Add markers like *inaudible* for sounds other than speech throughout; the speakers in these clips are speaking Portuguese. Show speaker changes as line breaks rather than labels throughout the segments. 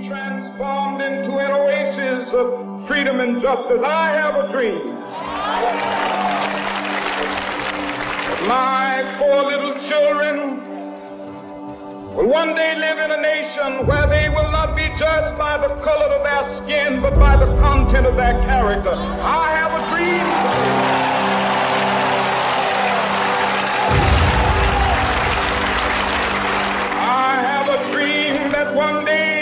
transformed into an oasis of freedom and justice. I have a dream. My four little children will one day live in a nation where they will not be judged by the color of their skin, but by the content of their character. I have a dream. I have a dream that one day,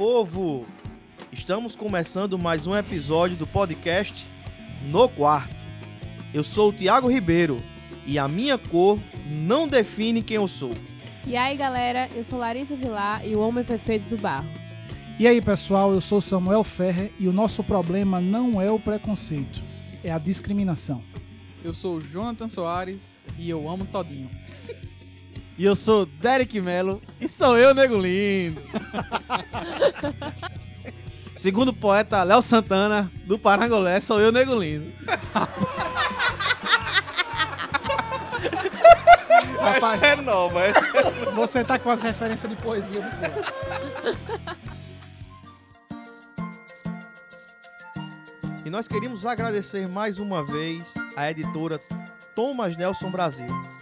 povo! Estamos começando mais um episódio do podcast No Quarto. Eu sou o Tiago Ribeiro e a minha cor não define quem eu sou.
E aí, galera, eu sou Larissa Vilar e o Homem foi feito do barro.
E aí, pessoal, eu sou Samuel Ferrer e o nosso problema não é o preconceito, é a discriminação.
Eu sou o Jonathan Soares e eu amo Todinho.
E eu sou Derek Melo e sou eu, Nego Lindo. *laughs* Segundo o poeta Léo Santana, do Parangolé, sou eu, Nego Lindo.
Rapaz,
é nova, essa
você tá com as referências de poesia do povo.
E nós queríamos agradecer mais uma vez à editora Thomas Nelson Brasil.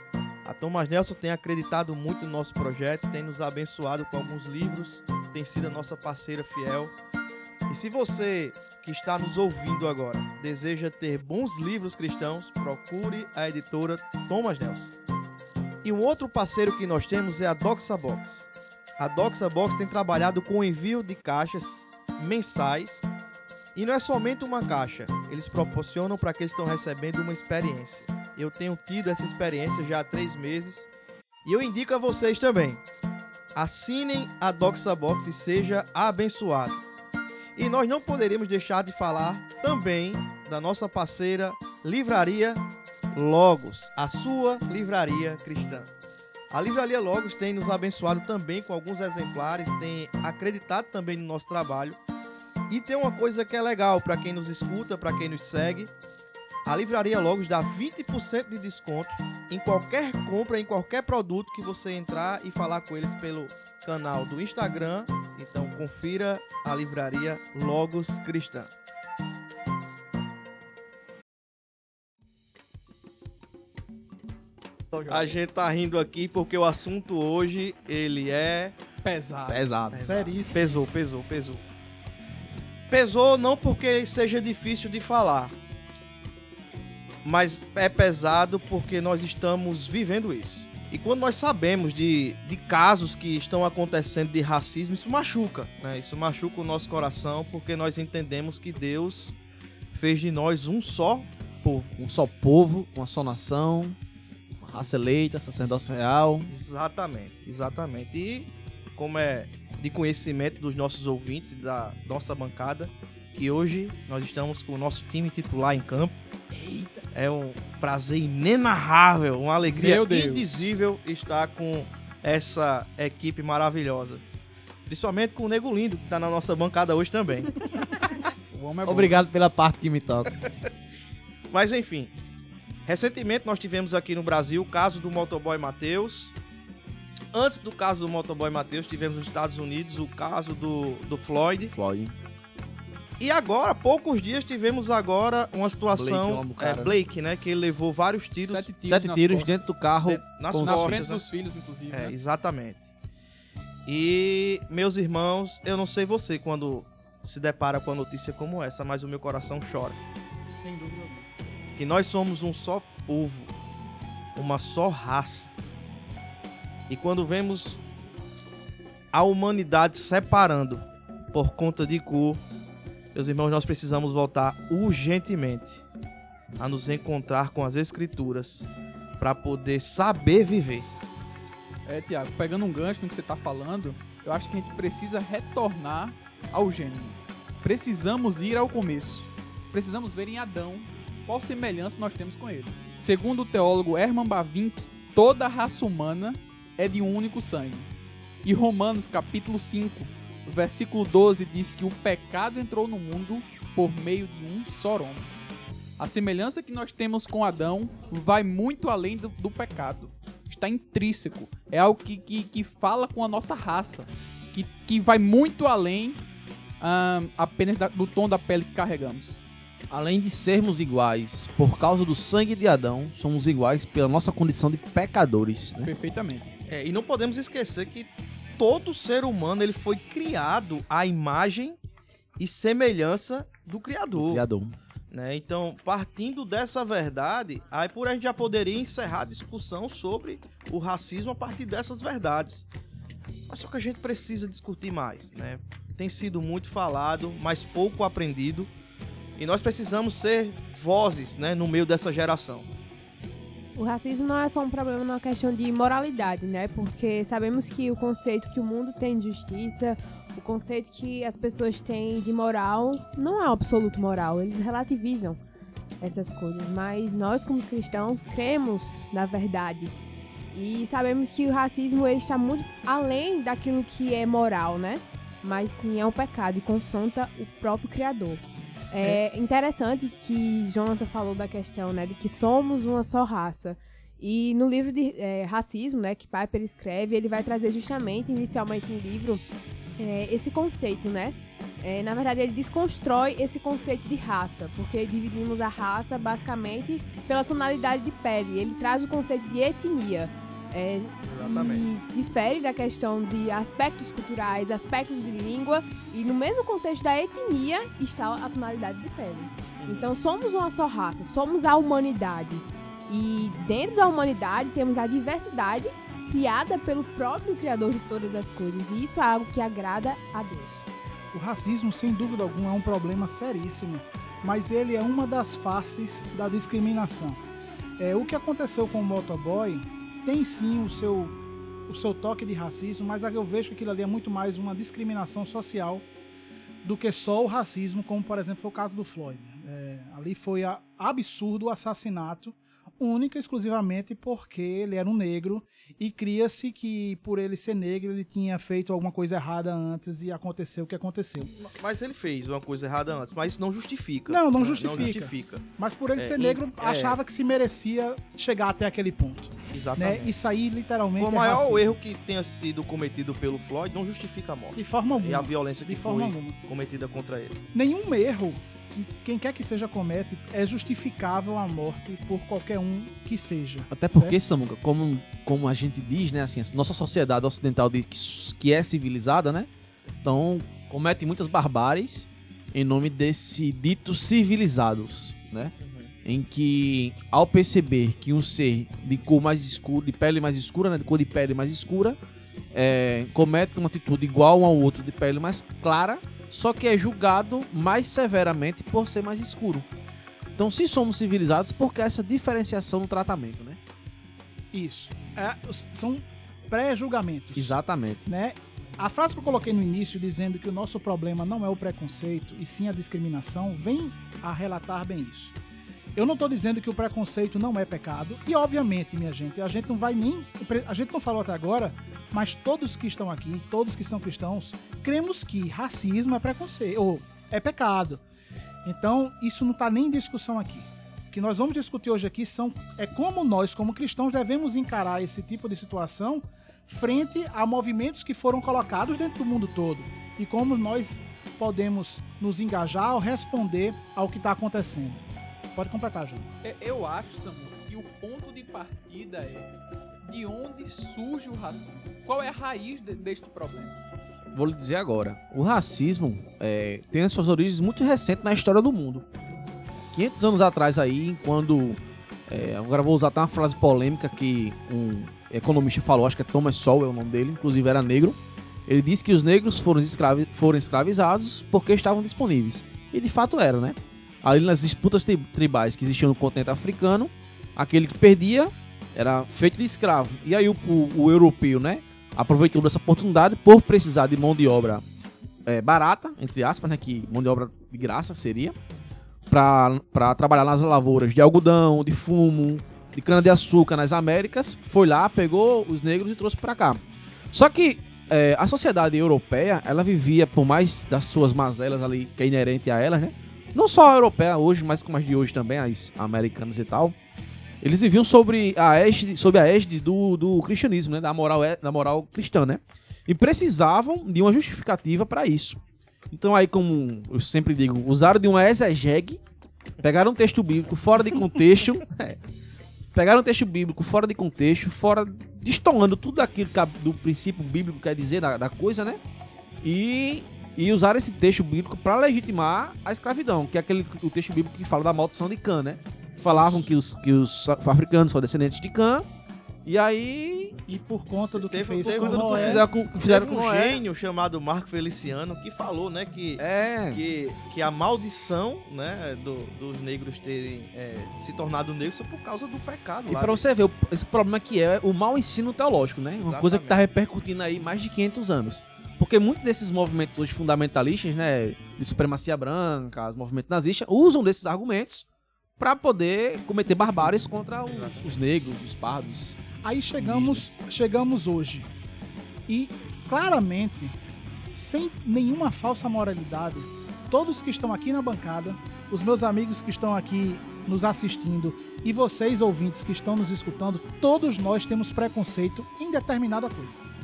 Thomas Nelson tem acreditado muito no nosso projeto, tem nos abençoado com alguns livros, tem sido a nossa parceira fiel. E se você que está nos ouvindo agora deseja ter bons livros cristãos, procure a editora Thomas Nelson. E um outro parceiro que nós temos é a Doxa Box. A Doxa Box tem trabalhado com o envio de caixas mensais e não é somente uma caixa, eles proporcionam para que eles estão recebendo uma experiência. Eu tenho tido essa experiência já há três meses e eu indico a vocês também. Assinem a Doxa Box e seja abençoado. E nós não poderíamos deixar de falar também da nossa parceira Livraria Logos, a sua livraria cristã. A Livraria Logos tem nos abençoado também com alguns exemplares, tem acreditado também no nosso trabalho. E tem uma coisa que é legal para quem nos escuta, para quem nos segue. A Livraria Logos dá 20% de desconto em qualquer compra, em qualquer produto que você entrar e falar com eles pelo canal do Instagram. Então confira a Livraria Logos Cristã. A gente tá rindo aqui porque o assunto hoje ele é
Pesado.
Pesado.
Seríssimo.
Pesou, pesou, pesou. Pesou não porque seja difícil de falar, mas é pesado porque nós estamos vivendo isso. E quando nós sabemos de, de casos que estão acontecendo de racismo, isso machuca, né? Isso machuca o nosso coração porque nós entendemos que Deus fez de nós um só povo.
Um só povo, uma só nação, uma raça eleita, sacerdócio real.
Exatamente, exatamente. E como é de conhecimento dos nossos ouvintes e da nossa bancada, que hoje nós estamos com o nosso time titular em campo. Eita. É um prazer inenarrável, uma alegria indizível estar com essa equipe maravilhosa. Principalmente com o Nego Lindo, que está na nossa bancada hoje também. *laughs*
O homem é bom.
Obrigado pela parte que me toca. *laughs*
Mas enfim, recentemente nós tivemos aqui no Brasil o caso do motoboy Matheus. Antes do caso do motoboy Matheus, tivemos nos Estados Unidos o caso do, do Floyd.
Floyd.
E agora, há poucos dias, tivemos agora uma
Blake,
situação.
amo o
é,
cara.
Blake, né? Que ele levou vários tiros.
Sete tiros,
Sete tiros
costas.
dentro do carro.
de- nas
com
Na
costas,
frente
né?
dos filhos, inclusive.
É,
né?
exatamente. E, meus irmãos, eu não sei você quando se depara com a notícia como essa, mas o meu coração chora.
Sem dúvida alguma.
que nós somos um só povo, uma só raça. E quando vemos a humanidade separando por conta de cor, meus irmãos, nós precisamos voltar urgentemente a nos encontrar com as Escrituras para poder saber viver.
É, Tiago, pegando um gancho no que você tá falando, eu acho que a gente precisa retornar ao Gênesis. Precisamos ir ao começo. Precisamos ver em Adão qual semelhança nós temos com ele. Segundo o teólogo Herman Bavinck, toda a raça humana é de um único sangue. E Romanos capítulo 5, versículo 12 diz que o pecado entrou no mundo por meio de um só homem. A semelhança que nós temos com Adão vai muito além do, do pecado. Está intrínseco. É algo que, que, que fala com a nossa raça. Que, que vai muito além apenas da- do tom da pele que carregamos.
Além de sermos iguais por causa do sangue de Adão, somos iguais pela nossa condição de pecadores, né?
Perfeitamente.
É, e não podemos esquecer que todo ser humano ele foi criado à imagem e semelhança do Criador.
Criador.
né? Então, partindo dessa verdade, aí por aí a gente já poderia encerrar a discussão sobre o racismo a partir dessas verdades. Mas só que a gente precisa discutir mais, né? Tem sido muito falado, mas pouco aprendido. E nós precisamos ser vozes, né, no meio dessa geração.
O racismo não é só um problema numa questão de moralidade, né? Porque sabemos que o conceito que o mundo tem de justiça, o conceito que as pessoas têm de moral, não é um absoluto moral. Eles relativizam essas coisas. Mas nós, como cristãos, cremos na verdade. E sabemos que o racismo ele está muito além daquilo que é moral, né? Mas sim é um pecado e confronta o próprio Criador. É interessante que Jonathan falou da questão, né, de que somos uma só raça. E no livro de é, racismo, né, que Piper escreve, ele vai trazer justamente, inicialmente no livro, é, esse conceito, né? É, na verdade, ele desconstrói esse conceito de raça, porque dividimos a raça basicamente pela tonalidade de pele. Ele traz o conceito de etnia. É, e difere da questão de aspectos culturais, aspectos de língua, e no mesmo contexto da etnia está a tonalidade de pele. Então somos uma só raça, somos a humanidade. E dentro da humanidade temos a diversidade criada pelo próprio Criador de todas as coisas. E isso é algo que agrada a Deus.
O racismo, sem dúvida alguma, é um problema seríssimo, mas ele é uma das faces da discriminação. É, o que aconteceu com o motoboy tem sim o seu, o seu toque de racismo, mas eu vejo que aquilo ali é muito mais uma discriminação social do que só o racismo, como por exemplo foi o caso do Floyd. É, ali foi absurdo o assassinato, única e exclusivamente porque ele era um negro e cria-se que por ele ser negro ele tinha feito alguma coisa errada antes e aconteceu o que aconteceu.
Mas ele fez uma coisa errada antes, mas isso não justifica.
Não, não
né?
justifica.
Não justifica.
Mas por ele
É,
ser
e-
negro,
é.
achava que se merecia chegar até aquele ponto. Né?
Exatamente.
Isso aí literalmente
Por
é
maior
racismo.
erro que tenha sido cometido pelo Floyd, não justifica a morte.
De forma
E a
alguma.
violência que
De forma
foi
alguma.
cometida contra ele.
Nenhum erro que quem quer que seja comete é justificável a morte por qualquer um que seja.
Até porque, Samuca, como, como a gente diz, né, assim, a nossa sociedade ocidental diz que, que é civilizada, né? Então, comete muitas barbáries em nome desse dito civilizados, né? Em que, ao perceber que um ser de cor mais escura, de pele mais escura, né, de cor de pele mais escura, é, comete uma atitude igual ao outro de pele mais clara, só que é julgado mais severamente por ser mais escuro. Então, se somos civilizados, por que essa diferenciação no tratamento, né?
Isso. É, são pré-julgamentos.
Exatamente.
né? A frase que eu coloquei no início dizendo que o nosso problema não é o preconceito e sim a discriminação vem a relatar bem isso. Eu não estou dizendo que o preconceito não é pecado e obviamente, minha gente, a gente não vai nem a gente não falou até agora, mas todos que estão aqui, todos que são cristãos, cremos que racismo é preconceito ou é pecado. Então, isso não está nem em discussão aqui. O que nós vamos discutir hoje aqui são é como nós, como cristãos, devemos encarar esse tipo de situação frente a movimentos que foram colocados dentro do mundo todo e como nós podemos nos engajar ou responder ao que está acontecendo. Pode completar, João.
É, Eu acho, Samu, que o ponto de partida é de onde surge o racismo. Qual é a raiz de- deste problema?
Vou lhe dizer agora. O racismo é, tem as suas origens muito recentes na história do mundo. 500 anos atrás aí, quando... é, agora vou usar até uma frase polêmica que um economista falou, acho que é Thomas Sowell é o nome dele, inclusive era negro. Ele disse que os negros foram, escravi foram escravizados porque estavam disponíveis. E de fato era, né? Ali nas disputas tri- tribais que existiam no continente africano, aquele que perdia era feito de escravo. E aí o, o- o europeu, né, aproveitou dessa oportunidade por precisar de mão de obra é, barata, entre aspas, né, que mão de obra de graça seria, para trabalhar nas lavouras de algodão, de fumo, de cana-de-açúcar nas Américas, foi lá, pegou os negros e trouxe para cá. Só que é, a sociedade europeia, ela vivia, por mais das suas mazelas ali, que é inerente a elas, né? Não só a europeia hoje, mas como as de hoje também, as americanas e tal. Eles viviam sobre a égide, sob a égide do, do cristianismo, né? Da moral, é- da moral cristã, né? E precisavam de uma justificativa para isso. Então aí, como eu sempre digo, usaram de uma exegege, pegaram um texto bíblico fora de contexto, *laughs* é, pegaram um texto bíblico fora de contexto, fora destoando tudo aquilo que a- do princípio bíblico quer dizer da, da coisa, né? E, e usaram esse texto bíblico para legitimar a escravidão, que é aquele o texto bíblico que fala da maldição de Cã, né? Falavam que os, que os africanos são descendentes de Cã, e aí
E por conta do que
Teve-
fez
teve
com
quando
Noé,
fizeram com, que fizeram
Teve
com
um
Noé.
gênio chamado Marco Feliciano que falou, né, que,
É.
que, que a maldição, né, do- dos negros terem é, se tornado negros foi por causa do pecado
E pra você ver, esse problema que é o mau ensino teológico, né? Uma
Exatamente.
coisa que tá repercutindo aí mais de 500 anos. Porque muitos desses movimentos hoje fundamentalistas, né, de supremacia branca, os movimentos nazistas, usam desses argumentos pra poder cometer barbáries contra os, os negros, os pardos.
Aí chegamos, chegamos hoje. E claramente, sem nenhuma falsa moralidade, todos que estão aqui na bancada, os meus amigos que estão aqui nos assistindo e vocês ouvintes que estão nos escutando, todos nós temos preconceito em determinada coisa.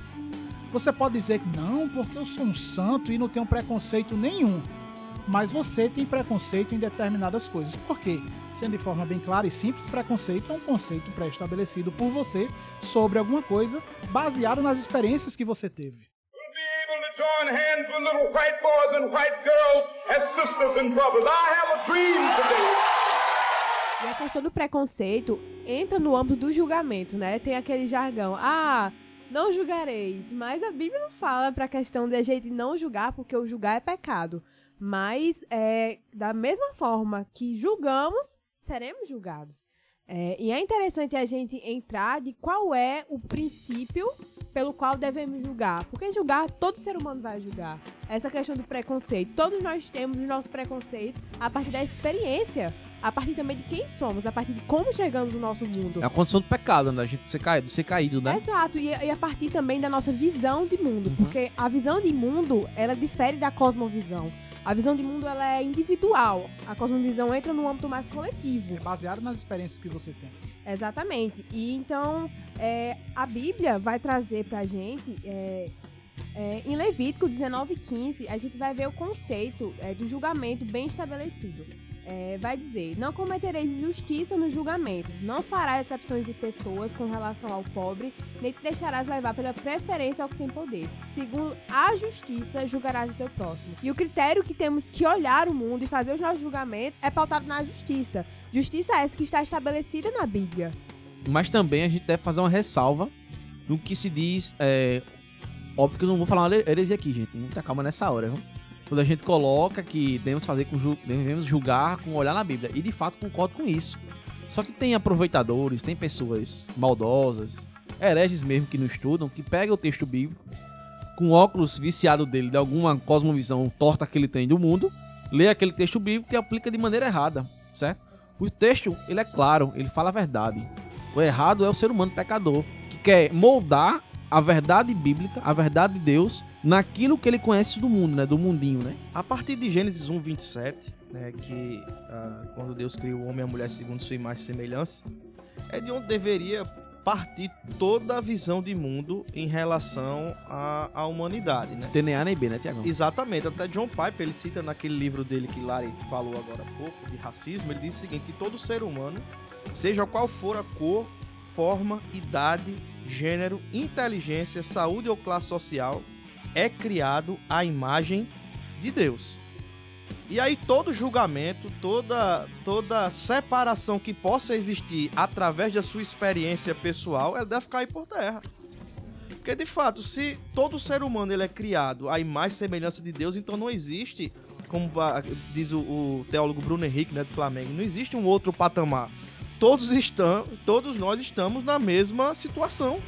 Você pode dizer que não, porque eu sou um santo e não tenho preconceito nenhum. Mas você tem preconceito em determinadas coisas. Por quê? Sendo de forma bem clara e simples, preconceito é um conceito pré-estabelecido por você sobre alguma coisa, baseado nas experiências que você teve.
We'll be able to join hands with little white boys and white girls as sisters and brothers. I have a dream today.
E a questão do preconceito entra no âmbito do julgamento, né? Tem aquele jargão, ah, não julgareis. Mas a Bíblia não fala pra questão de a gente não julgar, porque o julgar é pecado. Mas, é, da mesma forma que julgamos, seremos julgados. É, e é interessante a gente entrar de qual é o princípio pelo qual devemos julgar. Porque julgar, todo ser humano vai julgar. Essa questão do preconceito. Todos nós temos os nossos preconceitos a partir da experiência, a partir também de quem somos, a partir de como chegamos no nosso mundo.
É a condição do pecado, né? A gente ser caído, ser caído né?
Exato, e, e a partir também da nossa visão de mundo,
Uhum.
porque a visão de mundo, ela difere da cosmovisão. A visão de mundo, ela é individual. A cosmovisão entra no âmbito mais coletivo.
Baseado nas experiências que você tem.
Exatamente. E então, é, a Bíblia vai trazer pra gente, é, é, em Levítico 19,15, a gente vai ver o conceito é, do julgamento bem estabelecido. É, vai dizer: Não cometereis injustiça no julgamento, não farás exceções de pessoas com relação ao pobre, nem te deixarás levar pela preferência ao que tem poder. Segundo a justiça, julgarás o teu próximo. E o critério que temos que olhar o mundo e fazer os nossos julgamentos é pautado na justiça. Justiça essa que está estabelecida na Bíblia.
Mas também a gente deve fazer uma ressalva no que se diz. É... Óbvio que eu não vou falar uma heresia aqui, gente. Muita calma nessa hora, viu? Quando a gente coloca que devemos fazer com devemos julgar com olhar na Bíblia. E de fato concordo com isso. Só que tem aproveitadores, tem pessoas maldosas, hereges mesmo que não estudam, que pegam o texto bíblico, com óculos viciado dele, de alguma cosmovisão torta que ele tem do mundo, lê aquele texto bíblico e aplica de maneira errada, certo? O texto, ele é claro, ele fala a verdade. O errado é o ser humano pecador, que quer moldar a verdade bíblica, a verdade de Deus, naquilo que ele conhece do mundo, né? Do mundinho, né?
A partir de Gênesis 1, 27, né, que ah, quando Deus criou o homem e a mulher segundo sua imagem e semelhança, é de onde deveria partir toda a visão de mundo em relação à, à humanidade, né?
Tem nem B, né, Tiagão?
Exatamente, até John Piper, ele cita naquele livro dele que Lari falou agora há pouco, de racismo, ele diz o seguinte, que todo ser humano, seja qual for a cor, forma, idade, gênero, inteligência, saúde ou classe social, é criado à imagem de Deus. E aí todo julgamento, toda toda separação que possa existir através da sua experiência pessoal, ela deve cair por terra. Porque de fato, se todo ser humano ele é criado à imagem e semelhança de Deus, então não existe como diz o, o teólogo Bruno Henrique, né, do Flamengo, não existe um outro patamar. Todos estão, todos nós estamos na mesma situação.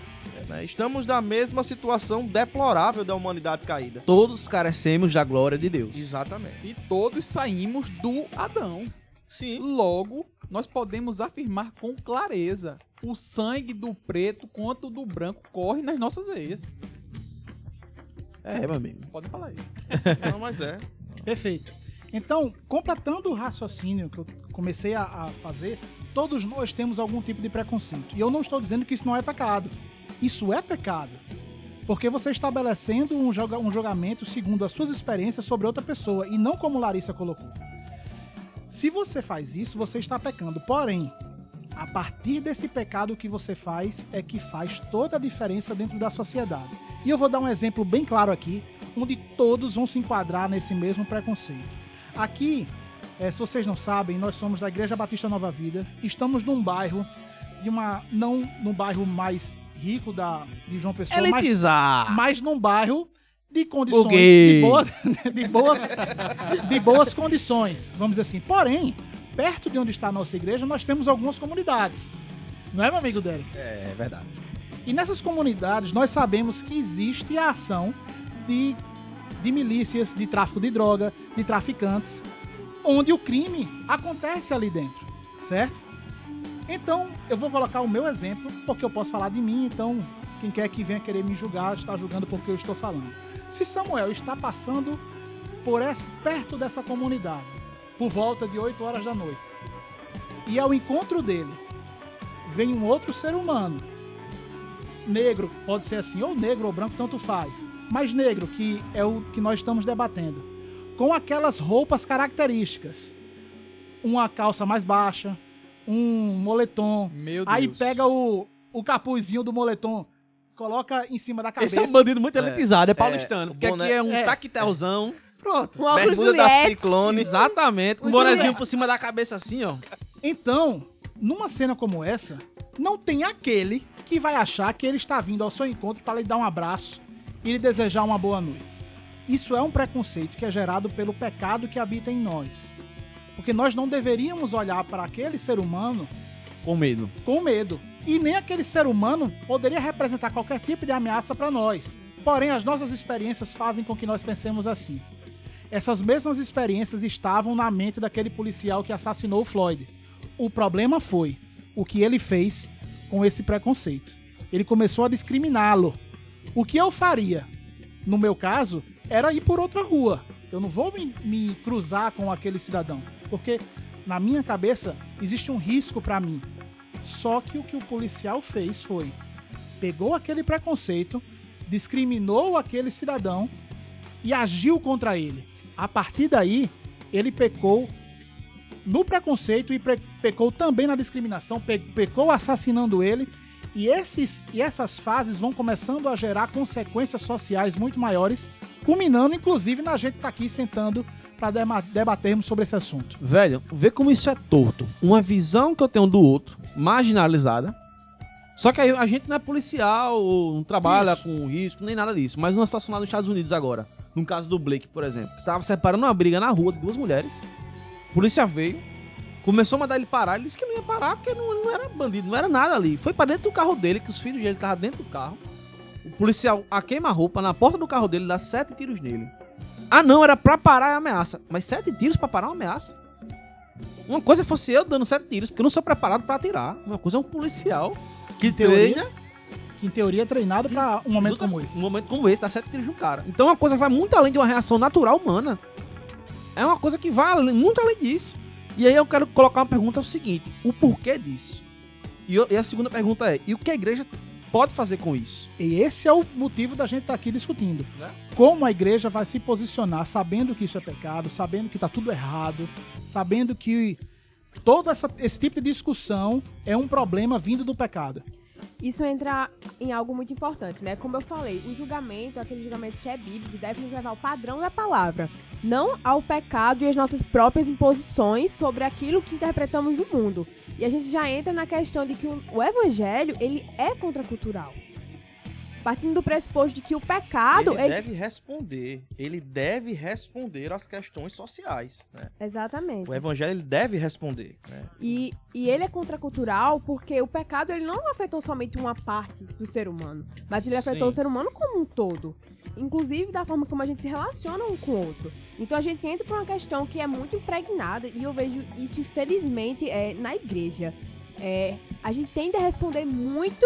né? Estamos na mesma situação deplorável da humanidade caída.
Todos carecemos da glória de Deus.
Exatamente.
E todos saímos do Adão.
Sim.
Logo, nós podemos afirmar com clareza: o sangue do preto quanto do branco corre nas nossas veias.
É, meu amigo.
Podem falar aí.
Não, mas é.
Perfeito. Então, completando o raciocínio que eu comecei a, a fazer, todos nós temos algum tipo de preconceito. E eu não estou dizendo que isso não é pecado. Isso é pecado. Porque você estabelecendo um, joga- um julgamento segundo as suas experiências sobre outra pessoa e não como Larissa colocou. Se você faz isso, você está pecando. Porém, a partir desse pecado que você faz é que faz toda a diferença dentro da sociedade. E eu vou dar um exemplo bem claro aqui, onde todos vão se enquadrar nesse mesmo preconceito. Aqui, eh, se vocês não sabem, nós somos da Igreja Batista Nova Vida. Estamos num bairro de uma não no bairro mais rico da de João Pessoa, mas,
Elitizar.
mas num bairro de condições
Buguei.
de, boa, *laughs* de, boa, de boas condições, vamos dizer assim. Porém, perto de onde está a nossa igreja, nós temos algumas comunidades. Não é, meu amigo Derek?
É verdade.
E nessas comunidades nós sabemos que existe a ação de, de milícias, de tráfico de droga, de traficantes, onde o crime acontece ali dentro, certo? Então eu vou colocar o meu exemplo, porque eu posso falar de mim, então quem quer que venha querer me julgar está julgando porque eu estou falando. Se Samuel está passando por esse, perto dessa comunidade, por volta de 8 horas da noite, e ao encontro dele vem um outro ser humano negro, pode ser assim, ou negro ou branco, tanto faz. Mas negro, que é o que nós estamos debatendo. Com aquelas roupas características. Uma calça mais baixa, um moletom.
Meu Deus.
Aí pega o, o capuzinho do moletom, coloca em cima da cabeça.
Esse é um bandido muito elitizado, é paulistano.
o
porque
boné-
aqui é um
é.
tactelzão.
Pronto.
Um
Bermuda da. Ciclone.
Exatamente. Com um bonezinho
Juliette.
por cima da cabeça assim, ó.
Então, numa cena como essa, não tem aquele que vai achar que ele está vindo ao seu encontro para lhe dar um abraço e lhe desejar uma boa noite. Isso é um preconceito que é gerado pelo pecado que habita em nós. Porque nós não deveríamos olhar para aquele ser humano
Com medo.
com medo. E nem aquele ser humano poderia representar qualquer tipo de ameaça para nós. Porém, as nossas experiências fazem com que nós pensemos assim. Essas mesmas experiências estavam na mente daquele policial que assassinou o Floyd. O problema foi o que ele fez com esse preconceito. Ele começou a discriminá-lo. O que eu faria, no meu caso, era ir por outra rua. Eu não vou me, me cruzar com aquele cidadão, porque na minha cabeça existe um risco para mim. Só que o que o policial fez foi pegou aquele preconceito, discriminou aquele cidadão e agiu contra ele. A partir daí, ele pecou no preconceito e pecou também na discriminação, pe- pecou assassinando ele. E, esses, e essas fases vão começando a gerar consequências sociais muito maiores, culminando inclusive na gente que tá aqui sentando para debatermos sobre esse assunto.
Velho, vê como isso é torto. Uma visão que eu tenho do outro, marginalizada. Só que aí a gente não é policial, não trabalha
Isso.
com risco, nem nada disso. Mas situação lá nos Estados Unidos agora, no caso do Blake, por exemplo, que tava separando uma briga na rua de duas mulheres. A polícia veio, começou a mandar ele parar. Ele disse que não ia parar porque não, não era bandido, não era nada ali. Foi pra dentro do carro dele, que os filhos dele estavam dentro do carro. O policial a queima-roupa na porta do carro dele, dá sete tiros nele. Ah, não, era pra parar a ameaça. Mas sete tiros pra parar uma ameaça? Uma coisa fosse eu dando sete tiros, porque eu não sou preparado pra atirar. Uma coisa é um policial que
teoria,
treina
Que em teoria é treinado para um momento como esse.
Um momento como esse, dá sete tiros no cara. Então é uma coisa que vai muito além de uma reação natural humana. É uma coisa que vai muito além disso. E aí eu quero colocar uma pergunta: é o seguinte: o porquê disso? E, eu- e a segunda pergunta é: e o que a igreja pode fazer com isso?
E esse é o motivo da gente estar aqui discutindo.
Né?
Como a igreja vai se posicionar sabendo que isso é pecado, sabendo que tá tudo errado, sabendo que todo essa- esse tipo de discussão é um problema vindo do pecado.
Isso entra em algo muito importante, né? Como eu falei, o julgamento, aquele julgamento que é bíblico, deve nos levar ao padrão da palavra, não ao pecado e às nossas próprias imposições sobre aquilo que interpretamos do mundo. E a gente já entra na questão de que o evangelho, ele é contracultural. Partindo do pressuposto de que o pecado.
ele
ele-
deve responder. Ele deve responder às questões sociais. né?
Exatamente.
O evangelho ele deve responder. né?
E, e ele é contracultural porque o pecado ele não afetou somente uma parte do ser humano, mas ele afetou
Sim.
o ser humano como um todo. Inclusive da forma como a gente se relaciona um com o outro. Então a gente entra por uma questão que é muito impregnada e eu vejo isso, infelizmente, é, na igreja. É, a gente tende a responder muito.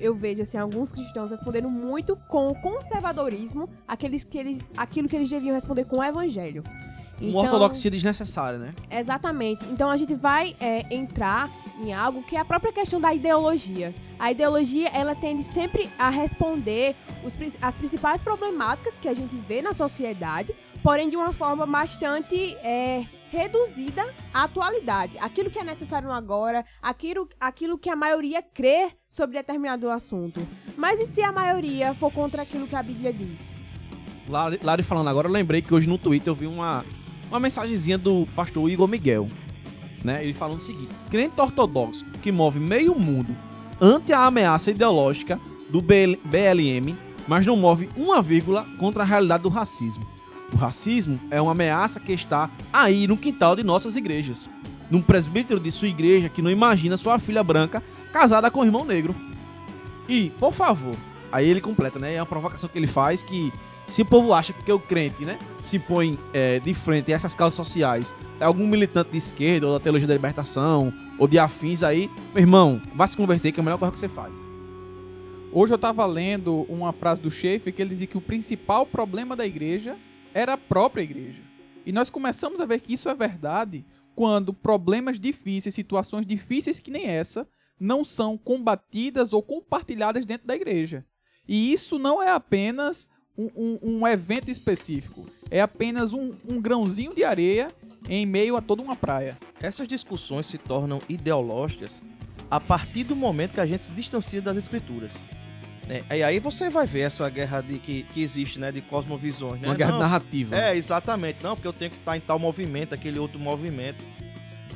Eu vejo assim, alguns cristãos respondendo muito com o conservadorismo aqueles que eles, aquilo que eles deviam responder com o evangelho. Então,
Uma ortodoxia desnecessária, né?
Exatamente. Então a gente vai é, entrar em algo que é a própria questão da ideologia. A ideologia ela tende sempre a responder os as principais problemáticas que a gente vê na sociedade, porém de uma forma bastante é, reduzida à atualidade. Aquilo que é necessário no agora, aquilo, aquilo que a maioria crê sobre determinado assunto. Mas e se a maioria for contra aquilo que a Bíblia diz?
Lari, Lari falando agora, eu lembrei que hoje no Twitter eu vi uma, uma mensagenzinha do pastor Igor Miguel. Né? Ele falando o seguinte: crente ortodoxo que move meio mundo ante a ameaça ideológica do BL BLM, mas não move uma vírgula contra a realidade do racismo. O racismo é uma ameaça que está aí no quintal de nossas igrejas. Num presbítero de sua igreja que não imagina sua filha branca casada com um irmão negro. E, por favor, aí ele completa, né? É uma provocação que ele faz que se o povo acha que o crente, né, se põe é, de frente a essas causas sociais, é algum militante de esquerda ou da teologia da libertação ou de afins aí, meu irmão, vá se converter que é a melhor coisa que você faz.
Hoje eu tava lendo uma frase do Schaefer que ele dizia que o principal problema da igreja era a própria igreja. E nós começamos a ver que isso é verdade quando problemas difíceis, situações difíceis que nem essa, não são combatidas ou compartilhadas dentro da igreja. E isso não é apenas um, um- um evento específico, é apenas um, um grãozinho de areia em meio a toda uma praia.
Essas discussões se tornam ideológicas a partir do momento que a gente se distancia das escrituras. Né? E aí você vai ver essa guerra de, que, que existe, né? De cosmovisões, né?
Uma guerra
Não,
narrativa.
É, exatamente. Não, porque eu tenho que estar em tal movimento, aquele outro movimento.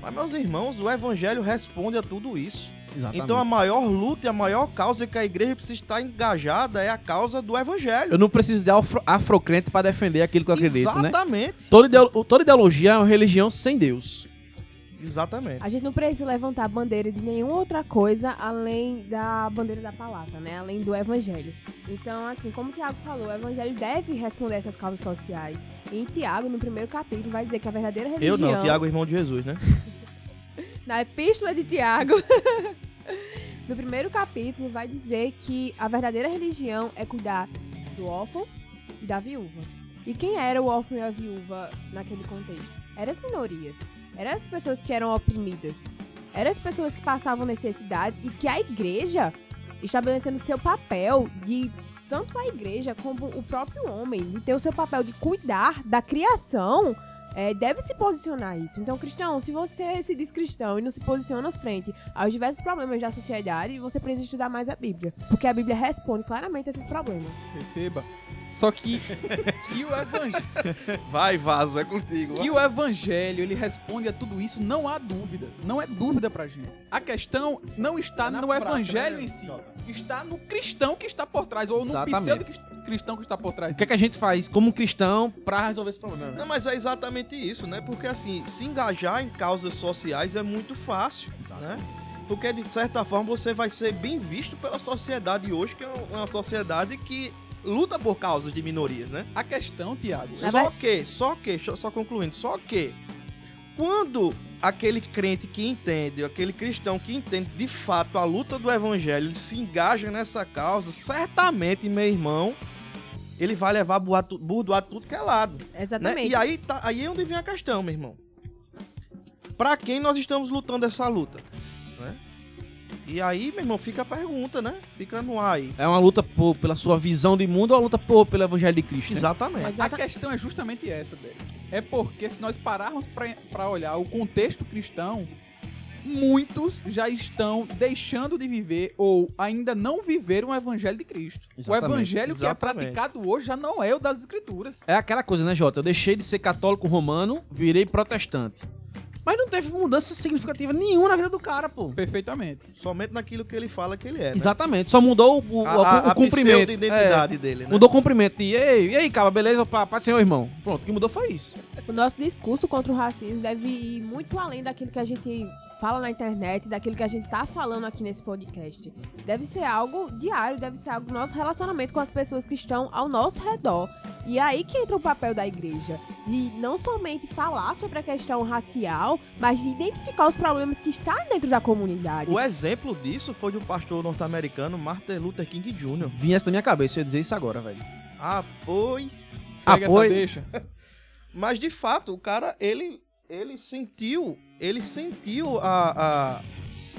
Mas, meus irmãos, o evangelho responde a tudo isso.
Exatamente.
Então a maior luta e a maior causa que a igreja precisa estar engajada é a causa do evangelho.
eu não preciso de afro, afrocrente para defender aquilo que eu acredito, né?
Exatamente.
Toda, ideo- toda ideologia é uma religião sem Deus.
Exatamente.
A gente não precisa levantar a bandeira de nenhuma outra coisa além da bandeira da palavra, né? Além do evangelho. Então, assim, como o Tiago falou, o evangelho deve responder essas causas sociais. E Tiago, no primeiro capítulo, vai dizer que a verdadeira religião...
Eu não, Tiago, irmão de Jesus, né? *laughs*
Na epístola de Tiago, *laughs* no primeiro capítulo, vai dizer que a verdadeira religião é cuidar do órfão e da viúva. E quem era o órfão e a viúva naquele contexto? Eram as minorias. Eram as pessoas que eram oprimidas. Eram as pessoas que passavam necessidades e que a igreja, estabelecendo seu papel de tanto a igreja como o próprio homem, de ter o seu papel de cuidar da criação, é, deve se posicionar isso. Então, cristão, se você se diz cristão e não se posiciona frente aos diversos problemas da sociedade, você precisa estudar mais a Bíblia. Porque a Bíblia responde claramente a esses problemas.
Perceba? Só que, que, o evangelho, *laughs*
Vai, vaso, é contigo.
que o evangelho ele responde a tudo isso, não há dúvida. Não é dúvida pra gente. A questão não está
É
no
prática,
evangelho
né,
em si. Está no cristão que está por trás, ou no
Exatamente.
pseudo-cristão que está por trás.
O que, é que a gente faz como cristão pra resolver esse problema? né?
Não, mas é exatamente isso, né? Porque assim, se engajar em causas sociais é muito fácil, né? Porque de certa forma você vai ser bem visto pela sociedade hoje, que é uma sociedade que luta por causas de minorias, né?
A questão, Tiago,
Na
Só que, só que, só concluindo, só que quando aquele crente que entende, aquele cristão que entende de fato a luta do evangelho, ele se engaja nessa causa, certamente, meu irmão, ele vai levar burdo, burdoado tudo que é lado. né?
Exatamente.
E aí, tá, aí é onde vem a questão, meu irmão. Pra quem nós estamos lutando essa luta? Né? E aí, meu irmão, fica a pergunta, né? Fica no ar aí.
É uma luta por- pela sua visão de mundo ou uma luta por, pelo evangelho de Cristo? né?
Exatamente.
Mas
A questão é justamente essa, Derek. É porque se nós pararmos pra- pra olhar o contexto cristão, muitos já estão deixando de viver ou ainda não viveram o evangelho de Cristo.
Exatamente,
O evangelho que é
exatamente.
praticado hoje já não é o das escrituras.
É aquela coisa, né, Jota? Eu deixei de ser católico romano, virei protestante. Mas não teve mudança significativa nenhuma na vida do cara, pô.
Perfeitamente.
Somente naquilo que ele fala que ele é. né?
Exatamente. Só mudou o, o,
A,
o-
a,
o
a
cumprimento.
identidade
É,
dele, né?
Mudou o cumprimento. E aí, e aí, cara, beleza? Paz do Senhor, irmão. Pronto, o que mudou foi isso.
O nosso discurso contra o racismo deve ir muito além daquilo que a gente fala na internet, daquilo que a gente tá falando aqui nesse podcast. Deve ser algo diário, deve ser algo do nosso relacionamento com as pessoas que estão ao nosso redor. E aí que entra o papel da igreja. De não somente falar sobre a questão racial, mas de identificar os problemas que estão dentro da comunidade.
O exemplo disso foi do pastor norte-americano Martin Luther King Jr.
Vinha essa na minha cabeça, eu ia dizer isso agora, velho.
Ah, pois.
Pega
Apoio.
essa deixa. *laughs*
Mas de fato, o cara, ele, ele sentiu, ele sentiu a, a-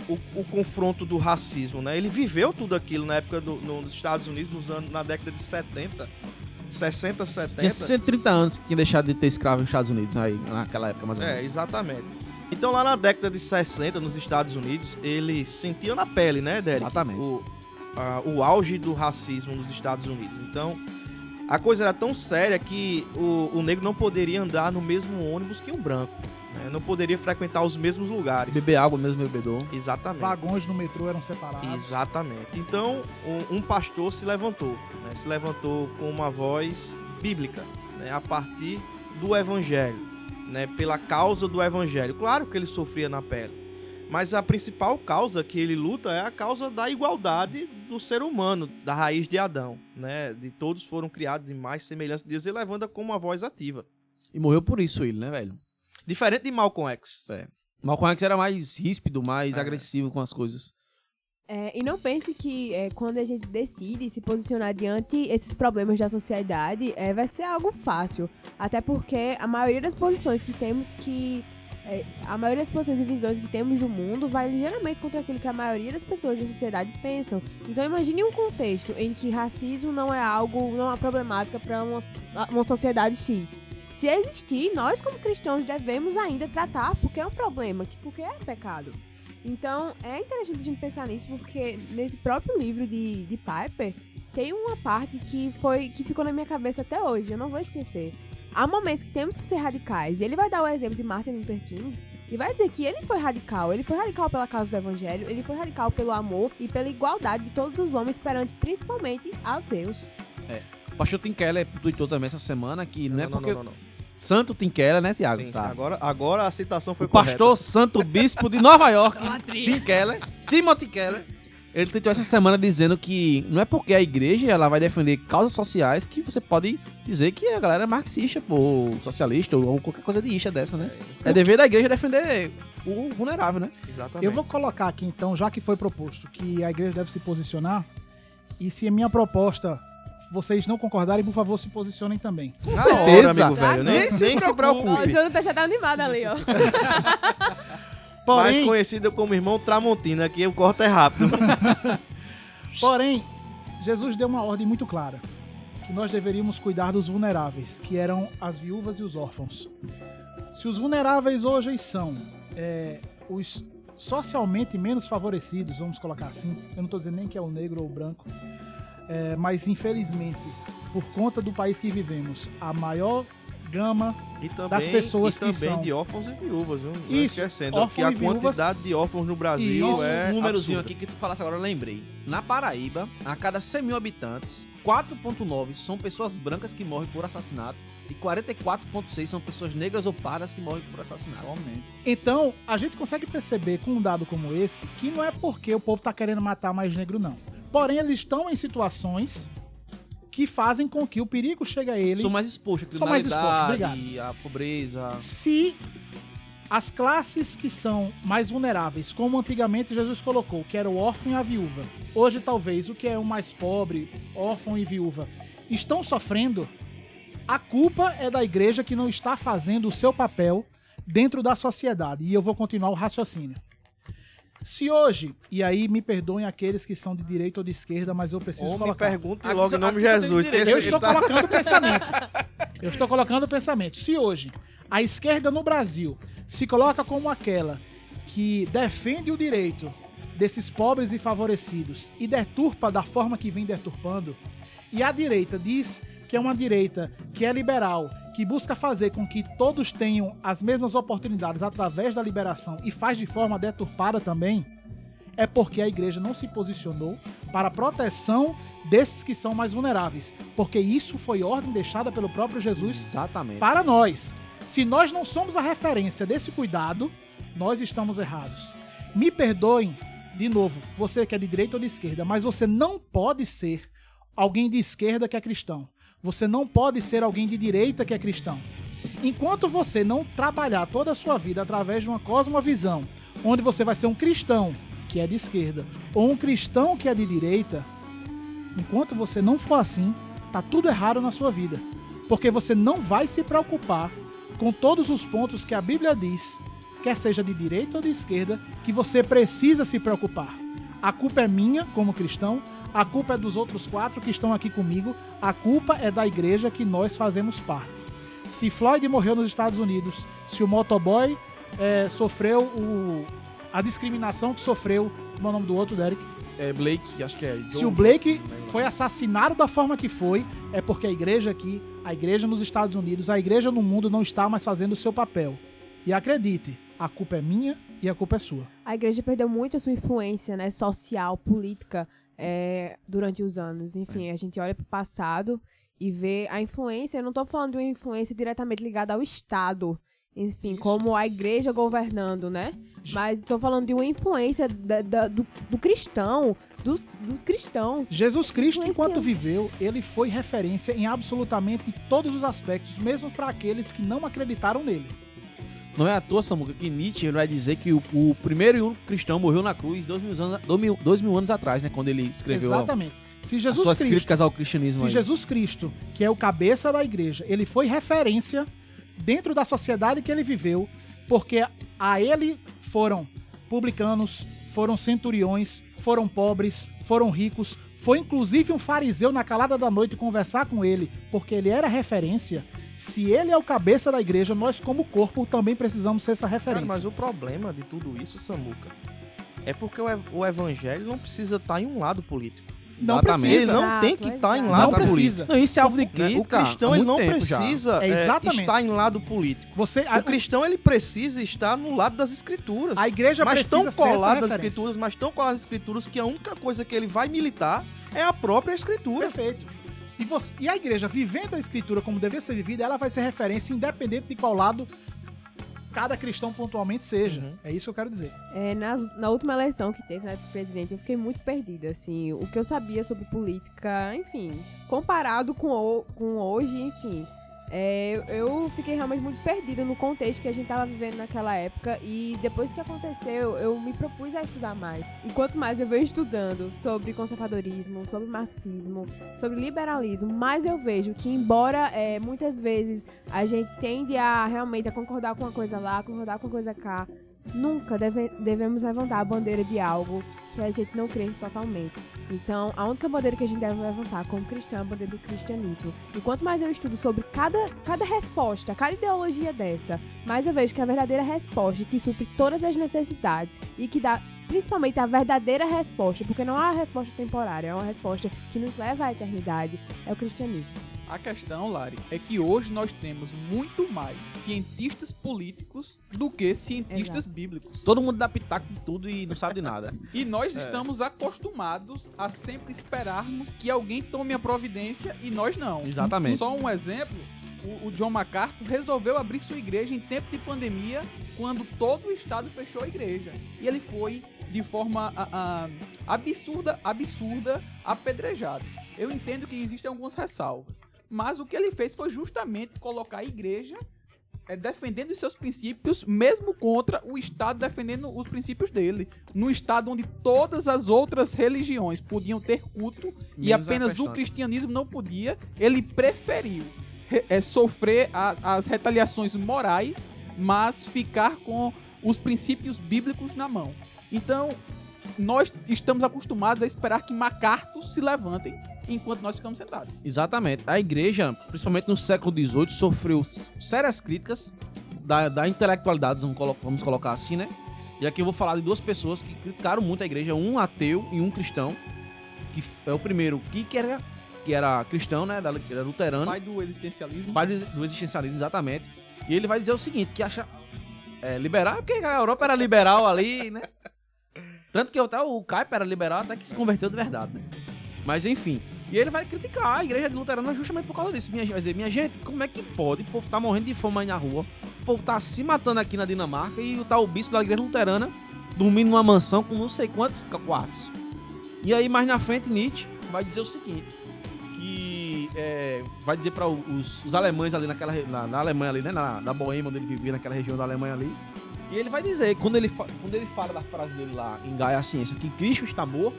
o, o confronto do racismo, né? Ele viveu tudo aquilo na época do, no- nos Estados Unidos, nos anos, na década de 70, 60, 70.
Tinha 130 anos que tinha deixado de ter escravo nos Estados Unidos, aí, naquela época, mais ou
É,
menos.
exatamente. Então lá na década de 60, nos Estados Unidos, ele sentia na pele, né, Derek?
Exatamente.
O, a- o auge do racismo nos Estados Unidos. Então, a coisa era tão séria que o, o negro não poderia andar no mesmo ônibus que o branco. Né? Não poderia frequentar os mesmos lugares.
Beber água mesmo, bebedor.
Exatamente.
Vagões no metrô eram separados.
Exatamente. Então, um, um pastor se levantou, né? se levantou com uma voz bíblica, né? a partir do evangelho, né? pela causa do evangelho. Claro que ele sofria na pele, mas a principal causa que ele luta é a causa da igualdade do ser humano, da raiz de Adão, né? De todos foram criados em mais semelhança de Deus. Ele levanta com uma voz ativa.
E morreu por isso ele, né, velho?
Diferente de Malcolm X.
Malcolm X era mais ríspido, mais
É.
agressivo com as coisas.
É, e não pense que é, quando a gente decide se posicionar diante esses problemas da sociedade, é, vai ser algo fácil. Até porque a maioria das posições que temos que. é, a maioria das posições e visões que temos do mundo vai ligeiramente contra aquilo que a maioria das pessoas da sociedade pensam. Então imagine um contexto em que racismo não é algo, não é uma problemática para uma, uma sociedade X. Se existir, nós como cristãos devemos ainda tratar porque é um problema, que- porque é pecado. Então, é interessante a gente pensar nisso, porque nesse próprio livro de, de Piper, tem uma parte que foi que ficou na minha cabeça até hoje, eu não vou esquecer. Há momentos que temos que ser radicais. E ele vai dar o exemplo de Martin Luther King e vai dizer que ele foi radical. Ele foi radical pela causa do evangelho, ele foi radical pelo amor e pela igualdade de todos os homens perante principalmente a Deus.
O pastor Tim Keller tweetou também essa semana que não, é porque...
não, não.
Santo Tim Keller, né, Tiago?
Sim,
Tá.
sim, agora, agora a citação foi
o pastor Santo Bispo de Nova York, *laughs* Tim Keller, Timothy Keller, ele tweetou essa semana dizendo que não é porque a igreja ela vai defender causas sociais que você pode dizer que a galera é marxista, pô, ou socialista, ou qualquer coisa de ixa dessa, né? É dever da igreja defender o vulnerável, né?
Exatamente.
Eu vou colocar aqui então, já que foi proposto que a igreja deve se posicionar, e se a minha proposta vocês não concordarem, por favor, se posicionem também.
Com
Na
certeza.
hora, amigo velho. Nem,
Nem se
nem se
Ó, o
preocupe.
Jonathan já tá animado ali, ó. *laughs*
Mais
Porém,
conhecido como irmão Tramontina, que o corte é rápido. *laughs*
porém, Jesus deu uma ordem muito clara, que nós deveríamos cuidar dos vulneráveis, que eram as viúvas e os órfãos. Se os vulneráveis hoje são é, os socialmente menos favorecidos, vamos colocar assim, eu não estou dizendo nem que é o negro ou o branco, é, mas infelizmente, por conta do país que vivemos, a maior gama
E também,
Das pessoas
e
que
também
são.
de órfãos e viúvas, viu? Não
Isso,
esquecendo que a
viúvas.
quantidade de órfãos no Brasil
Isso,
é
um númerozinho aqui que tu falasse agora, eu lembrei. Na Paraíba, a cada 100 mil habitantes, 4.9 são pessoas brancas que morrem por assassinato e 44.6 são pessoas negras ou pardas que morrem por assassinato.
Somente.
Então, a gente consegue perceber com um dado como esse que não é porque o povo tá querendo matar mais negro, não. Porém, eles estão em situações que fazem com que o perigo chegue a ele
São mais expostos
São mais expostos,
criminalidade, à pobreza.
se as classes que são mais vulneráveis, como antigamente Jesus colocou, que era o órfão e a viúva, hoje talvez o que é o mais pobre, órfão e viúva, estão sofrendo, a culpa é da igreja que não está fazendo o seu papel dentro da sociedade. E eu vou continuar o raciocínio. Se hoje, e aí me perdoem aqueles que são de direita ou de esquerda, mas eu preciso
Homem,
colocar.
pergunte
Aqui
logo em nome de Jesus.
direito.
Eu estou
tá-
colocando o pensamento. Eu estou colocando o pensamento. Se hoje a esquerda no Brasil se coloca como aquela que defende o direito desses pobres e favorecidos e deturpa da forma que vem deturpando, e a direita diz que é uma direita que é liberal, que busca fazer com que todos tenham as mesmas oportunidades através da liberação e faz de forma deturpada também, é porque a igreja não se posicionou para a proteção desses que são mais vulneráveis. Porque isso foi ordem deixada pelo próprio Jesus
Exatamente.
para nós. Se nós não somos a referência desse cuidado, nós estamos errados. Me perdoem, de novo, você que é de direita ou de esquerda, mas você não pode ser alguém de esquerda que é cristão. Você não pode ser alguém de direita que é cristão. Enquanto você não trabalhar toda a sua vida através de uma cosmovisão, onde você vai ser um cristão que é de esquerda ou um cristão que é de direita, enquanto você não for assim, tá tudo errado na sua vida. Porque você não vai se preocupar com todos os pontos que a Bíblia diz, quer seja de direita ou de esquerda, que você precisa se preocupar. A culpa é minha como cristão, a culpa é dos outros quatro que estão aqui comigo, a culpa é da igreja que nós fazemos parte. Se Floyd morreu nos Estados Unidos, se o motoboy eh, sofreu o- a discriminação que sofreu, como é o nome do outro, Derek?
É Blake, acho que é.
Se
Joe-
o Blake foi assassinado da forma que foi, é porque a igreja aqui, a igreja nos Estados Unidos, a igreja no mundo não está mais fazendo o seu papel. E acredite, a culpa é minha e a culpa é sua.
A igreja perdeu muito a sua influência, né, social, política, é, durante os anos. Enfim, a gente olha para o passado e vê a influência. Eu não estou falando de uma influência diretamente ligada ao Estado, enfim, como a igreja governando, né? Mas estou falando de uma influência da- da- do, do cristão, dos, dos cristãos.
Jesus Cristo, enquanto viveu, ele foi referência em absolutamente todos os aspectos, mesmo para aqueles que não acreditaram nele.
Não é à toa, Samuca, que Nietzsche vai dizer que o, o primeiro e único cristão morreu na cruz dois mil anos, dois mil, dois mil anos atrás, né? Quando ele escreveu
Exatamente. Se
as
Jesus
suas
Cristo
críticas ao cristianismo.
Se
aí.
Jesus Cristo, que é o cabeça da igreja, ele foi referência dentro da sociedade que ele viveu, porque a ele foram publicanos, foram centuriões, foram pobres, foram ricos, foi inclusive um fariseu na calada da noite conversar com ele, porque ele era referência. Se ele é o cabeça da igreja, nós como corpo também precisamos ser essa
Cara,
referência.
mas o problema de tudo isso, Samuca, é porque o, ev- o evangelho não precisa estar em um lado político.
Não
Exatamente.
Ele
precisa.
não
Exato,
tem que estar em
exato.
lado
Não
político.
precisa.
Não, isso é alvo de
né?
crítica.
O cristão ele não precisa
É
é,
exatamente.
estar em lado político.
Você, a,
O cristão ele precisa estar no lado das escrituras.
a igreja
mas
precisa
tão colado das escrituras, mas tão colado das escrituras que a única coisa que ele vai militar é a própria escritura.
Perfeito. E, você- e a igreja, vivendo a escritura como deveria ser vivida, ela vai ser referência independente de qual lado cada cristão pontualmente seja.
Uhum.
É isso que eu quero dizer.
É, nas- na última eleição que teve, né, presidente, eu fiquei muito perdida, assim, o que eu sabia sobre política, enfim, comparado com, o- com hoje, enfim, é, eu fiquei realmente muito perdida no contexto que a gente tava vivendo naquela época e depois que aconteceu, eu me propus a estudar mais. E quanto mais eu venho estudando sobre conservadorismo, sobre marxismo, sobre liberalismo, mais eu vejo que embora é, muitas vezes a gente tende a realmente a concordar com uma coisa lá, concordar com uma coisa cá, nunca deve- devemos levantar a bandeira de algo que a gente não crê totalmente. Então, a única bandeira que a gente deve levantar como cristão é a bandeira do cristianismo. E quanto mais eu estudo sobre cada, cada resposta, cada ideologia dessa, mais eu vejo que a verdadeira resposta que supre todas as necessidades e que dá principalmente a verdadeira resposta, porque não há uma resposta temporária, é uma resposta que nos leva à eternidade, é o cristianismo.
A questão, Lari, é que hoje nós temos muito mais cientistas políticos do que cientistas bíblicos.
Todo mundo dá pitaco de tudo e não sabe de nada. *laughs*
E nós estamos acostumados a sempre esperarmos que alguém tome a providência e nós não.
Exatamente.
Só um exemplo, o, o John MacArthur resolveu abrir sua igreja em tempo de pandemia, quando todo o estado fechou a igreja. E ele foi de forma ah, ah, absurda, absurda, apedrejado. Eu entendo que existem algumas ressalvas, mas o que ele fez foi justamente colocar a igreja é, defendendo os seus princípios, mesmo contra o Estado defendendo os princípios dele. No Estado onde todas as outras religiões podiam ter culto e
Menos a
apenas o cristianismo não podia, ele preferiu re- é, sofrer as, as retaliações morais, mas ficar com os princípios bíblicos na mão. Então, nós estamos acostumados a esperar que macartos se levantem enquanto nós ficamos sentados.
Exatamente. A igreja, principalmente no século XVIII, sofreu sérias críticas da, da intelectualidade, vamos, colo- vamos colocar assim, né? E aqui eu vou falar de duas pessoas que criticaram muito a igreja, um ateu e um cristão, que é o primeiro, que quer que era cristão, né? Era luterano.
Pai do existencialismo.
pai do existencialismo, exatamente. E ele vai dizer o seguinte, que acha é, liberal, porque a Europa era liberal ali, né? *laughs* Tanto que até o Kuyper era liberal até que se converteu de verdade, né? Mas enfim. E ele vai criticar a igreja de luterana justamente por causa disso. Minha, vai dizer, minha gente, como é que pode? O povo tá morrendo de fome aí na rua. O povo tá se matando aqui na Dinamarca e tá o bispo da igreja luterana dormindo numa mansão com não sei quantos quartos. E aí, mais na frente, Nietzsche vai dizer o seguinte: é, vai dizer para os, os alemães ali naquela na, na Alemanha ali, né, na, na Boêmia onde ele vivia, naquela região da Alemanha ali. E ele vai dizer, quando ele, quando ele fala da frase dele lá em Gaia Ciência, que Cristo está morto,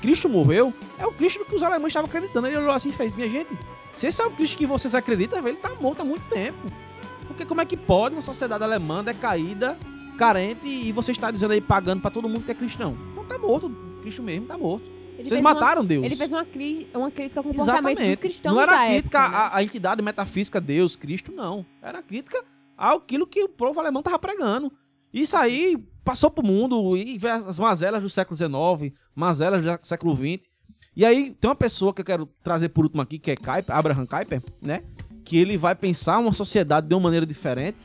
Cristo morreu, é o Cristo que os alemães estavam acreditando. Ele olhou assim e fez: Minha gente, se esse é o Cristo que vocês acreditam, ele tá morto há muito tempo. Porque como é que pode uma sociedade alemã decaída, carente, e você está dizendo aí pagando para todo mundo que é cristão? Então tá morto, Cristo mesmo tá morto.
Ele
Vocês
fez uma-
mataram Deus.
Ele fez uma, cri- uma crítica ao comportamento dos
Exatamente.
cristãos
Não era crítica
época, né?
à, à entidade metafísica Deus, Cristo, não. Era crítica àquilo que o povo alemão tava pregando. Isso aí passou pro mundo e as mazelas do século XIX, mazelas do século XX. E aí tem uma pessoa que eu quero trazer por último aqui, que é Kuyper, Abraham Kuyper, né? Que ele vai pensar uma sociedade de uma maneira diferente.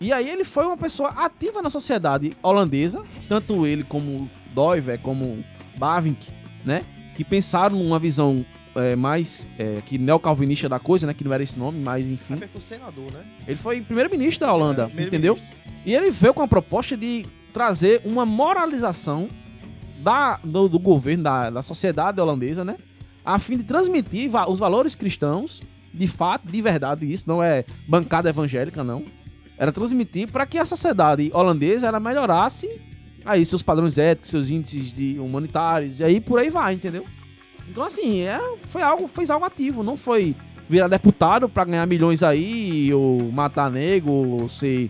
E aí ele foi uma pessoa ativa na sociedade holandesa, tanto ele como Doiver, como Bavinck, né? Que pensaram numa visão é, mais é, que neocalvinista da coisa, né? Que não era esse nome, mas enfim.
Kuyper foi senador, né?
Ele foi primeiro-ministro da Holanda,
É,
entendeu?
ministro.
E ele veio com a proposta de trazer uma moralização da, do, do governo, da, da sociedade holandesa, né? A fim de transmitir va- os valores cristãos, de fato, de verdade, isso não é bancada evangélica, não. Era transmitir para que a sociedade holandesa ela melhorasse aí seus padrões éticos, seus índices de humanitários, e aí por aí vai, entendeu? Então, assim, é, foi algo, fez algo ativo, não foi virar deputado pra ganhar milhões aí, ou matar nego, ou ser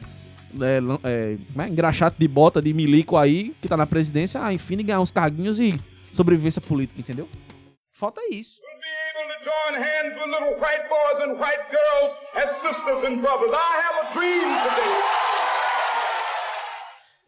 é, é, é, engraxate de bota de milico aí, que tá na presidência, ah, enfim, de ganhar uns carguinhos e sobrevivência política, entendeu? Falta isso.
will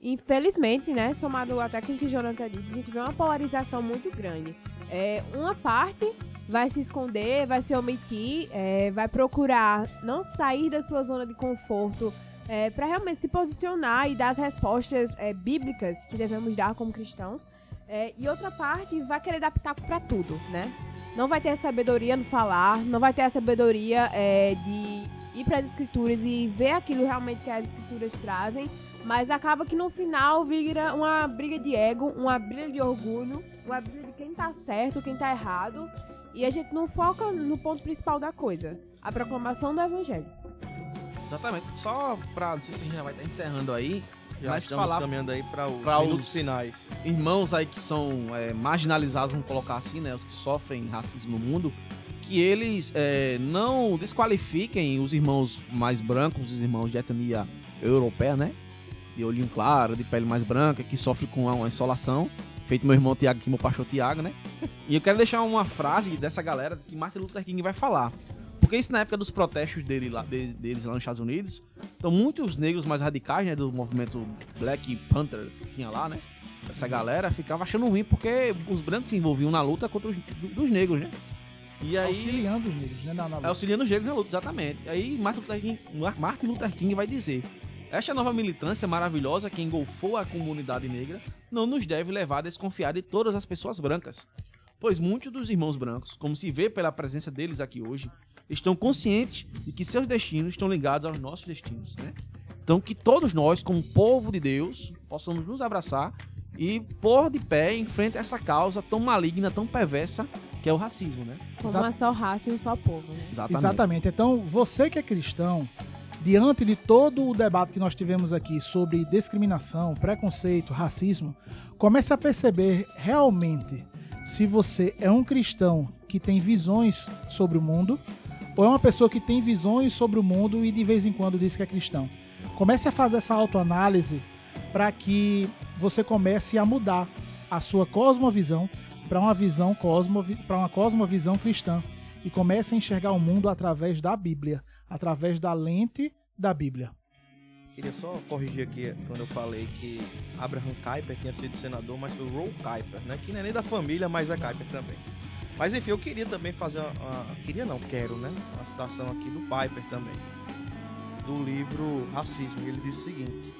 Infelizmente, né, somado até com o que Jonathan disse, a gente vê uma polarização muito grande. É, uma parte vai se esconder, vai se omitir, é, vai procurar não sair da sua zona de conforto é, para realmente se posicionar e dar as respostas é, bíblicas que devemos dar como cristãos. É, e outra parte vai querer pitaco para tudo, né? Não vai ter a sabedoria no falar, não vai ter a sabedoria é, de ir para as escrituras e ver aquilo realmente que as escrituras trazem mas acaba que no final vira uma briga de ego, uma briga de orgulho, uma briga de quem tá certo, quem tá errado. E a gente não foca no ponto principal da coisa, a proclamação do evangelho.
Exatamente. Só pra, não sei se a gente já vai estar encerrando aí,
Já
mas
estamos
falar
caminhando aí para os- finais.
irmãos aí que são é, marginalizados, vamos colocar assim, né? Os que sofrem racismo no mundo, que eles é, não desqualifiquem os irmãos mais brancos, os irmãos de etnia europeia, né? De olhinho claro, de pele mais branca, que sofre com uma insolação. Feito meu irmão Tiago, que meu pastor Tiago, né? E eu quero deixar uma frase dessa galera que Martin Luther King vai falar. Porque isso na época dos protestos dele lá, de- deles lá nos Estados Unidos, então muitos negros mais radicais, né, do movimento Black Panthers que tinha lá, né? Essa galera ficava achando ruim porque os brancos se envolviam na luta contra os do- dos negros, né? E aí
Auxiliando os negros, né? Na, na
é
luta.
auxiliando os negros na luta, exatamente. Aí Martin Luther, King, Mar- Martin Luther King vai dizer: Esta nova militância maravilhosa que engolfou a comunidade negra não nos deve levar a desconfiar de todas as pessoas brancas. Pois muitos dos irmãos brancos, como se vê pela presença deles aqui hoje, estão conscientes de que seus destinos estão ligados aos nossos destinos, né? Então que todos nós, como povo de Deus, possamos nos abraçar e pôr de pé em frente a essa causa tão maligna, tão perversa, que é o racismo, né?
Como
Exato.
uma só raça e um só povo. Né?
Exatamente.
Exatamente. Então, você que é cristão, diante de todo o debate que nós tivemos aqui sobre discriminação, preconceito, racismo, comece a perceber realmente se você é um cristão que tem visões sobre o mundo ou é uma pessoa que tem visões sobre o mundo e de vez em quando diz que é cristão. Comece a fazer essa autoanálise para que você comece a mudar a sua cosmovisão para uma visão cosmo para uma cosmovisão cristã e comece a enxergar o mundo através da Bíblia, através da lente da Bíblia.
Queria só corrigir aqui quando eu falei que Abraham Kuyper tinha sido senador, mas foi Roll Kuyper, né? Que não é nem da família, mas é Kuyper também. Mas enfim, eu queria também fazer uma, uma- Queria não, quero, né? Uma citação aqui do Piper também. Do livro Racismo. Ele diz o seguinte.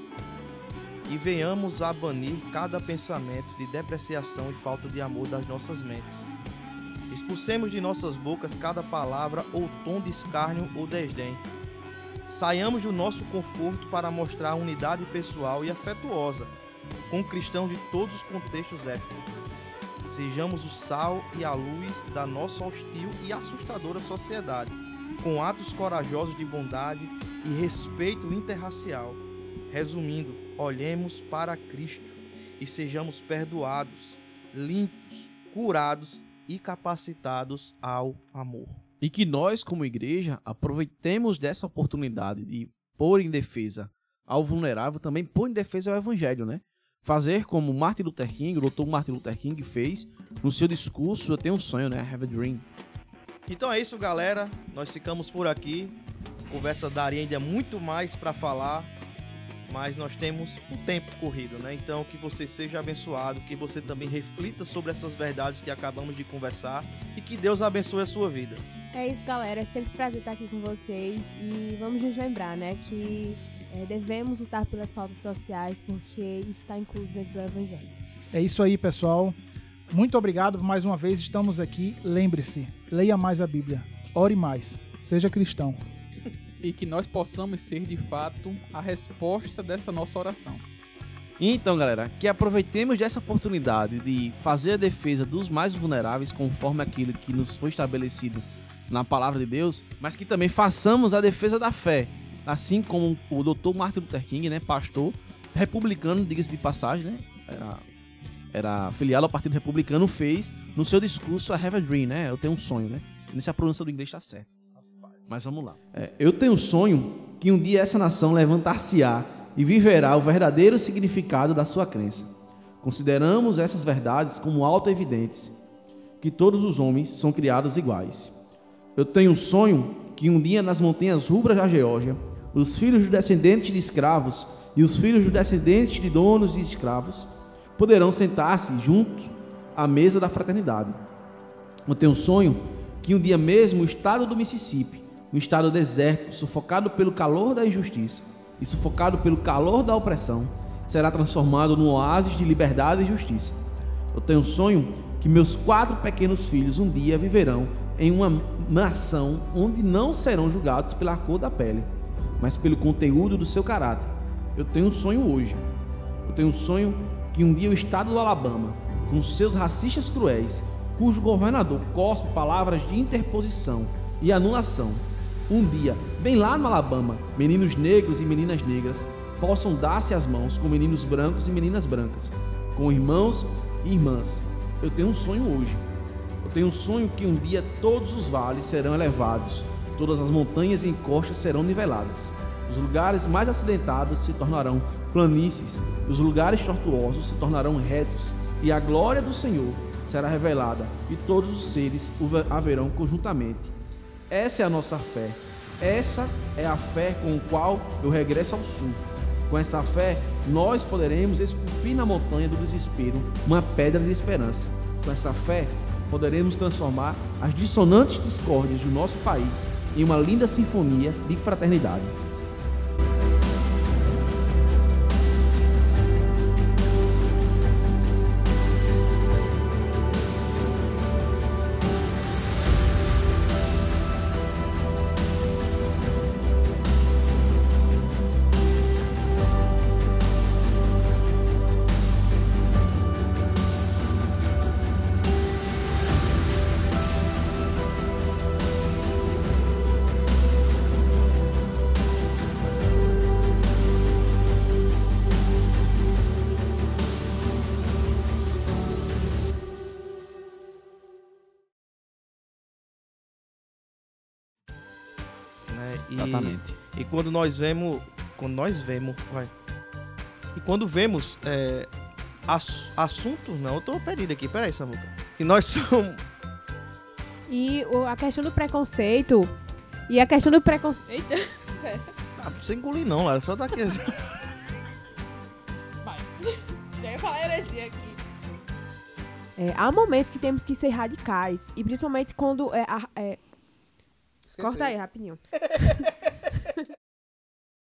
E venhamos a banir cada pensamento de depreciação e falta de amor das nossas mentes. Expulsemos de nossas bocas cada palavra ou tom de escárnio ou desdém. Saiamos do nosso conforto para mostrar unidade pessoal e afetuosa com cristãos de todos os contextos étnicos. Sejamos o sal e a luz da nossa hostil e assustadora sociedade, com atos corajosos de bondade e respeito interracial. Resumindo, olhemos para Cristo e sejamos perdoados, limpos, curados e capacitados ao amor.
E que nós, como igreja, aproveitemos dessa oportunidade de pôr em defesa ao vulnerável, também pôr em defesa ao evangelho, né? Fazer como Martin Luther King, o Dr. Martin Luther King fez no seu discurso, eu tenho um sonho, né? I have a dream.
Então é isso, galera. Nós ficamos por aqui. A conversa daria ainda muito mais para falar, mas nós temos um tempo corrido, né? Então que você seja abençoado, que você também reflita sobre essas verdades que acabamos de conversar e que Deus abençoe a sua vida.
É isso, galera. É sempre um prazer estar aqui com vocês. E vamos nos lembrar, né, que é, devemos lutar pelas pautas sociais, porque isso está incluso dentro do Evangelho.
É isso aí, pessoal. Muito obrigado mais uma vez. Estamos aqui. Lembre-se, leia mais a Bíblia. Ore mais. Seja cristão.
E que nós possamos ser de fato a resposta dessa nossa oração.
Então, galera, que aproveitemos dessa oportunidade de fazer a defesa dos mais vulneráveis conforme aquilo que nos foi estabelecido na palavra de Deus, mas que também façamos a defesa da fé, assim como o Dr. Martin Luther King, né, pastor republicano, diga-se de passagem, né, era, era filiado ao Partido Republicano, fez no seu discurso I have a dream, né, eu tenho um sonho, né, se a pronúncia do inglês está certa. Mas vamos lá. É, eu tenho um sonho que um dia essa nação levantar-se-á e viverá o verdadeiro significado da sua crença. Consideramos essas verdades como auto-evidentes, que todos os homens são criados iguais. Eu tenho um sonho que um dia nas montanhas rubras da Geórgia, os filhos dos descendentes de escravos e os filhos dos descendentes de donos e escravos poderão sentar-se juntos à mesa da fraternidade. Eu tenho um sonho que um dia mesmo o estado do Mississippi, um estado desértico, sufocado pelo calor da injustiça e sufocado pelo calor da opressão, será transformado num oásis de liberdade e justiça. Eu tenho um sonho que meus quatro pequenos filhos um dia viverão em uma nação onde não serão julgados pela cor da pele, mas pelo conteúdo do seu caráter. Eu tenho um sonho hoje. Eu tenho um sonho que um dia o estado do Alabama, com seus racistas cruéis, cujo governador cospe palavras de interposição e anulação, um dia, bem lá no Alabama, meninos negros e meninas negras possam dar-se as mãos com meninos brancos e meninas brancas, com irmãos e irmãs. Eu tenho um sonho hoje. Eu tenho um sonho que um dia todos os vales serão elevados, todas as montanhas e encostas serão niveladas. Os lugares mais acidentados se tornarão planícies, os lugares tortuosos se tornarão retos, e a glória do Senhor será revelada, e todos os seres haverão conjuntamente. Essa é a nossa fé. Essa é a fé com a qual eu regresso ao sul. Com essa fé, nós poderemos esculpir na montanha do desespero uma pedra de esperança. Com essa fé, poderemos transformar as dissonantes discórdias do nosso país em uma linda sinfonia de fraternidade.
Quando nós vemos, quando nós vemos, vai. E quando vemos é, ass, assuntos, não, eu tô perdido aqui, peraí, Samuca. Que nós *laughs* somos,
E o- a questão do preconceito. E a questão do preconceito. *laughs*
ah, não precisa engolir não, Lara, só daqui.
Vai. *laughs* Já ia falar heresia aqui. É, há momentos que temos que ser radicais. E principalmente quando. É, a- é- corta aí, rapidinho.